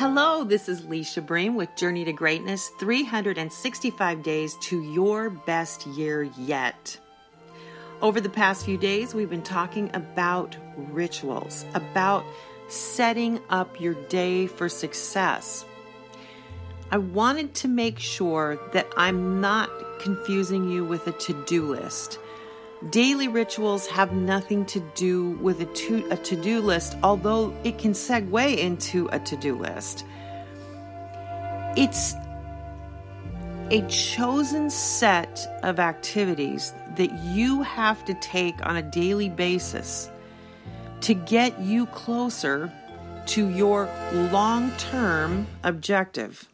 Hello, this is Leisha Bream with Journey to Greatness 365 Days to Your Best Year Yet. Over the past few days, we've been talking about rituals, about setting up your day for success. I wanted to make sure that I'm not confusing you with a to do list. Daily rituals have nothing to do with a to, a to-do list, although it can segue into a to-do list. It's a chosen set of activities that you have to take on a daily basis to get you closer to your long-term objective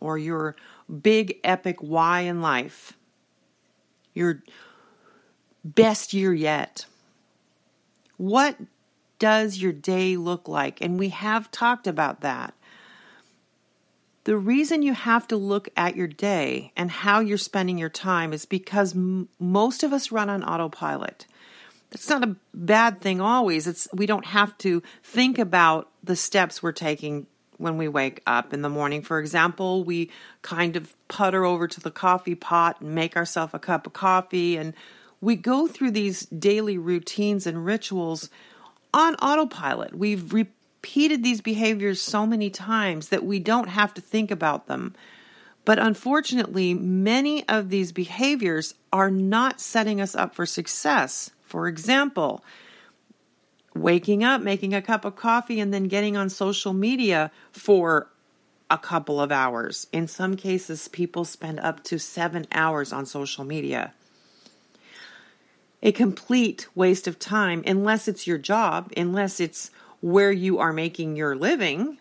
or your big epic why in life. Your best year yet. What does your day look like? And we have talked about that. The reason you have to look at your day and how you're spending your time is because m- most of us run on autopilot. That's not a bad thing always. It's we don't have to think about the steps we're taking when we wake up in the morning. For example, we kind of putter over to the coffee pot and make ourselves a cup of coffee and we go through these daily routines and rituals on autopilot. We've repeated these behaviors so many times that we don't have to think about them. But unfortunately, many of these behaviors are not setting us up for success. For example, waking up, making a cup of coffee, and then getting on social media for a couple of hours. In some cases, people spend up to seven hours on social media a complete waste of time unless it's your job, unless it's where you are making your living.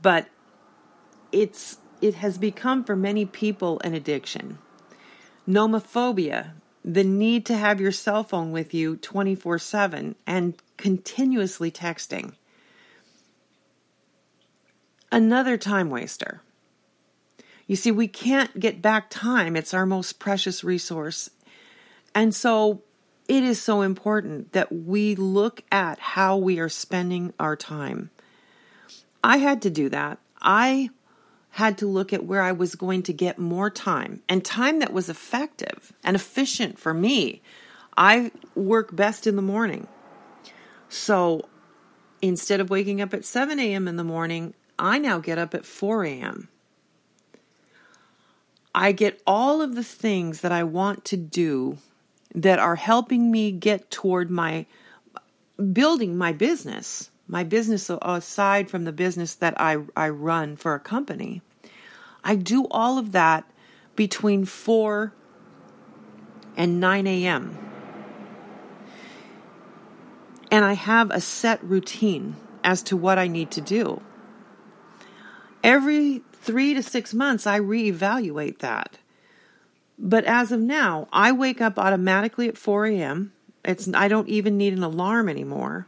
But it's it has become for many people an addiction. Nomophobia, the need to have your cell phone with you 24/7 and continuously texting. Another time waster. You see, we can't get back time. It's our most precious resource and so it is so important that we look at how we are spending our time. I had to do that. I had to look at where I was going to get more time and time that was effective and efficient for me. I work best in the morning. So instead of waking up at 7 a.m. in the morning, I now get up at 4 a.m. I get all of the things that I want to do that are helping me get toward my building my business, my business aside from the business that I, I run for a company. I do all of that between 4 and 9 a.m. And I have a set routine as to what I need to do. Every three to six months, I reevaluate that. But as of now, I wake up automatically at 4 a.m. It's I don't even need an alarm anymore.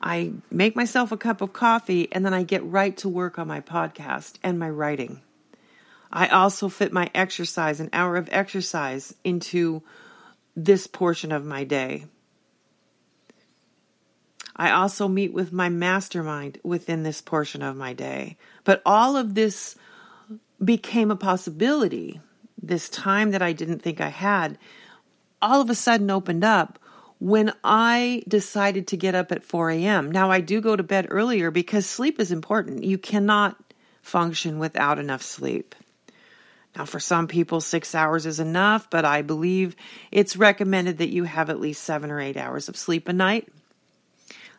I make myself a cup of coffee and then I get right to work on my podcast and my writing. I also fit my exercise, an hour of exercise, into this portion of my day. I also meet with my mastermind within this portion of my day. But all of this became a possibility this time that I didn't think I had, all of a sudden opened up when I decided to get up at 4 a.m. Now, I do go to bed earlier because sleep is important. You cannot function without enough sleep. Now, for some people, six hours is enough, but I believe it's recommended that you have at least seven or eight hours of sleep a night.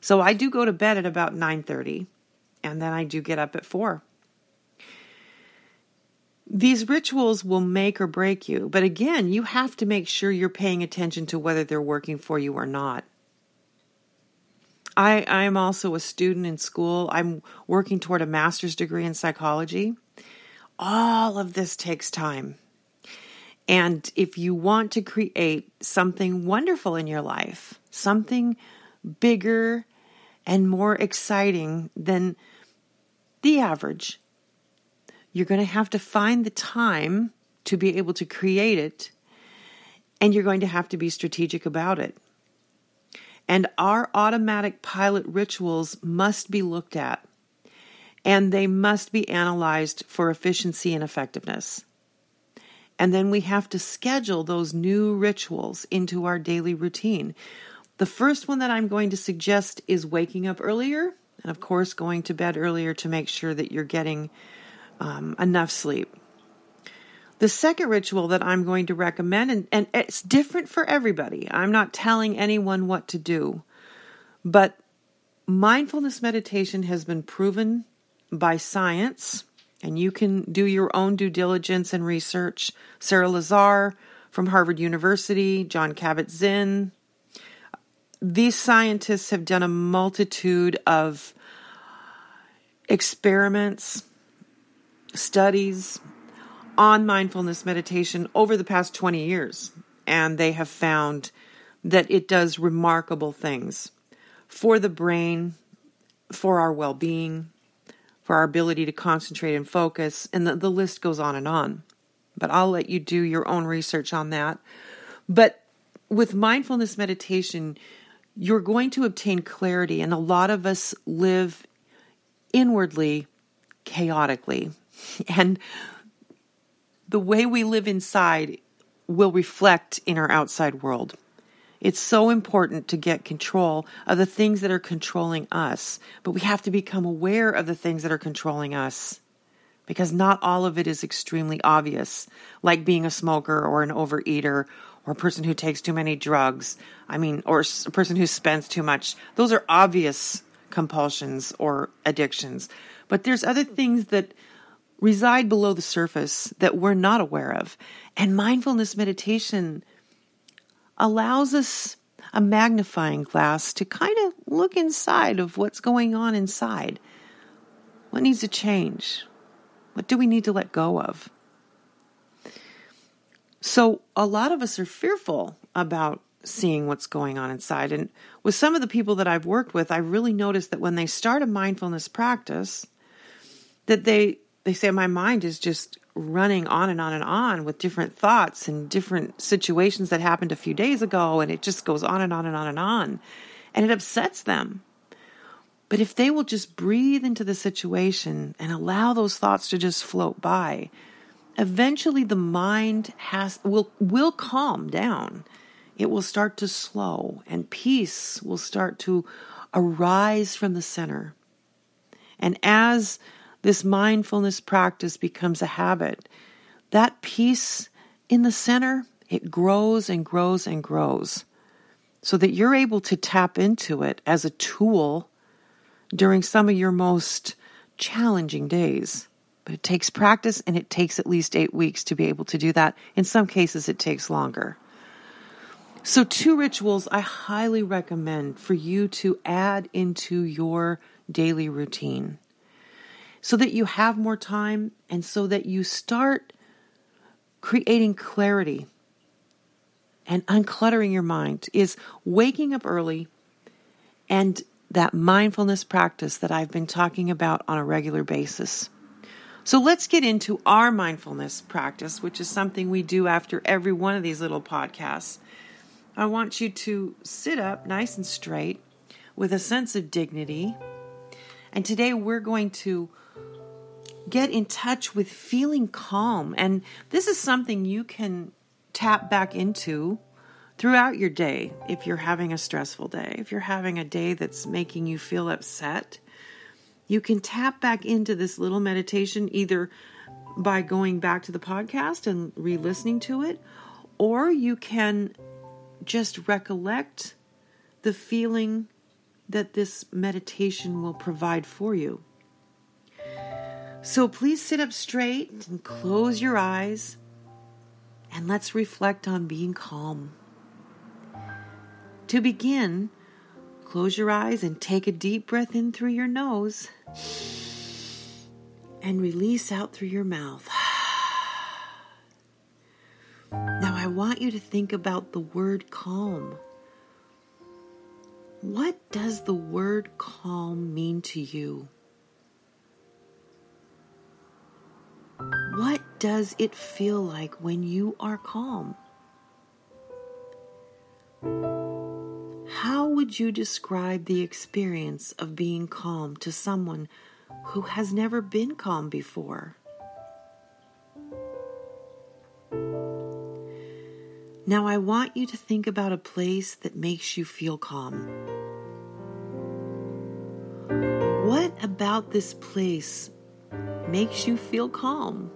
So I do go to bed at about 9:30, and then I do get up at four. These rituals will make or break you, but again, you have to make sure you're paying attention to whether they're working for you or not. I, I'm also a student in school. I'm working toward a master's degree in psychology. All of this takes time. And if you want to create something wonderful in your life, something bigger and more exciting than the average, you're going to have to find the time to be able to create it, and you're going to have to be strategic about it. And our automatic pilot rituals must be looked at, and they must be analyzed for efficiency and effectiveness. And then we have to schedule those new rituals into our daily routine. The first one that I'm going to suggest is waking up earlier, and of course, going to bed earlier to make sure that you're getting um, enough sleep. The second ritual that I'm going to recommend, and, and it's different for everybody, I'm not telling anyone what to do, but mindfulness meditation has been proven by science, and you can do your own due diligence and research. Sara Lazar from Harvard University, Jon Kabat-Zinn. These scientists have done a multitude of experiments, studies, on mindfulness meditation over the past 20 years, and they have found that it does remarkable things for the brain, for our well being, for our ability to concentrate and focus, and the, the list goes on and on. But I'll let you do your own research on that. But with mindfulness meditation, you're going to obtain clarity, and a lot of us live inwardly chaotically. And the way we live inside will reflect in our outside world. It's so important to get control of the things that are controlling us, but we have to become aware of the things that are controlling us because not all of it is extremely obvious, like being a smoker or an overeater or a person who takes too many drugs. I mean, or a person who spends too much. Those are obvious compulsions or addictions. But there's other things that reside below the surface that we're not aware of. And mindfulness meditation allows us a magnifying glass to kind of look inside of what's going on inside. What needs to change? What do we need to let go of? So, a lot of us are fearful about seeing what's going on inside. And with some of the people that I've worked with, I really noticed that when they start a mindfulness practice, that they they say my mind is just running on and on and on with different thoughts and different situations that happened a few days ago and it just goes on and on and on and on and it upsets them. But if they will just breathe into the situation and allow those thoughts to just float by eventually the mind has will will calm down. It will start to slow and peace will start to arise from the center. And as this mindfulness practice becomes a habit, that peace in the center, it grows and grows and grows so that you're able to tap into it as a tool during some of your most challenging days. But it takes practice and it takes at least eight weeks to be able to do that. In some cases, it takes longer. So, two rituals I highly recommend for you to add into your daily routine so that you have more time and so that you start creating clarity and uncluttering your mind is waking up early and that mindfulness practice that I've been talking about on a regular basis. So let's get into our mindfulness practice, which is something we do after every one of these little podcasts. I want you to sit up nice and straight with a sense of dignity. And today we're going to get in touch with feeling calm. And this is something you can tap back into throughout your day if you're having a stressful day, if you're having a day that's making you feel upset. You can tap back into this little meditation either by going back to the podcast and re listening to it, or you can just recollect the feeling that this meditation will provide for you. So please sit up straight and close your eyes and let's reflect on being calm. To begin, close your eyes and take a deep breath in through your nose and release out through your mouth. Now, I want you to think about the word calm. What does the word calm mean to you? Does it feel like when you are calm? How would you describe the experience of being calm to someone who has never been calm before? Now, I want you to think about a place that makes you feel calm. What about this place makes you feel calm?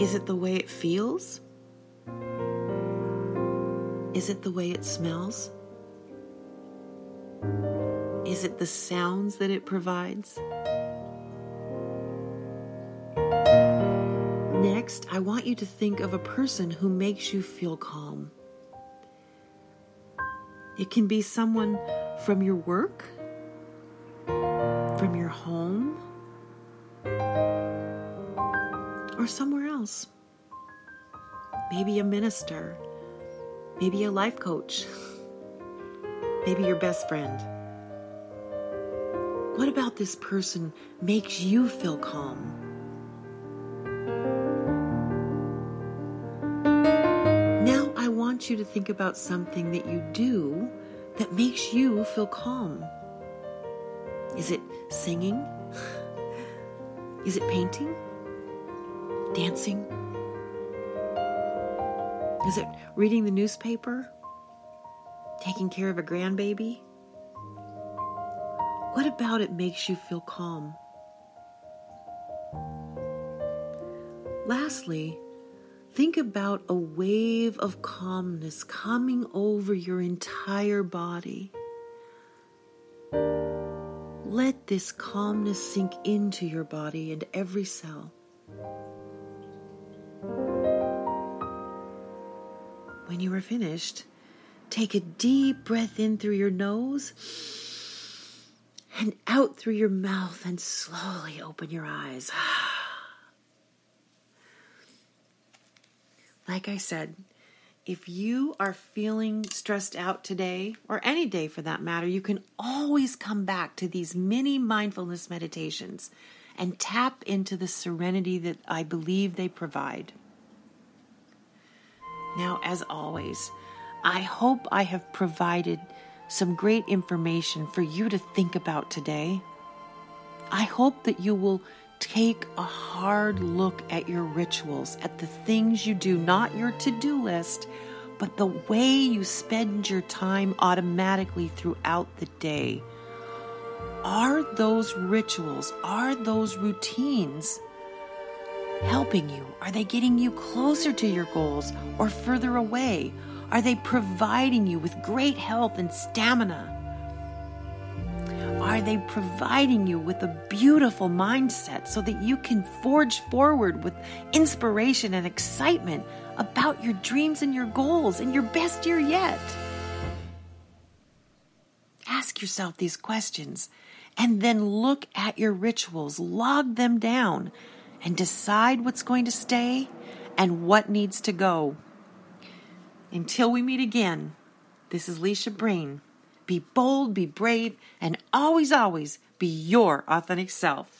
Is it the way it feels? Is it the way it smells? Is it the sounds that it provides? Next, I want you to think of a person who makes you feel calm. It can be someone from your work, from your home, or somewhere else. Maybe a minister, maybe a life coach, maybe your best friend. What about this person makes you feel calm? Now I want you to think about something that you do that makes you feel calm. Is it singing? Is it painting? Dancing? Is it reading the newspaper? Taking care of a grandbaby? What about it makes you feel calm? Lastly, think about a wave of calmness coming over your entire body. Let this calmness sink into your body and every cell. When you are finished, take a deep breath in through your nose and out through your mouth and slowly open your eyes. Like I said, if you are feeling stressed out today, or any day for that matter, you can always come back to these mini mindfulness meditations and tap into the serenity that I believe they provide. Now, as always, I hope I have provided some great information for you to think about today. I hope that you will take a hard look at your rituals, at the things you do, not your to do list, but the way you spend your time automatically throughout the day. Are those rituals, are those routines helping you? Are they getting you closer to your goals or further away? Are they providing you with great health and stamina? Are they providing you with a beautiful mindset so that you can forge forward with inspiration and excitement about your dreams and your goals and your best year yet? Ask yourself these questions and then look at your rituals, log them down, and decide what's going to stay and what needs to go. Until we meet again, this is Leisha Breen. Be bold, be brave, and always, always be your authentic self.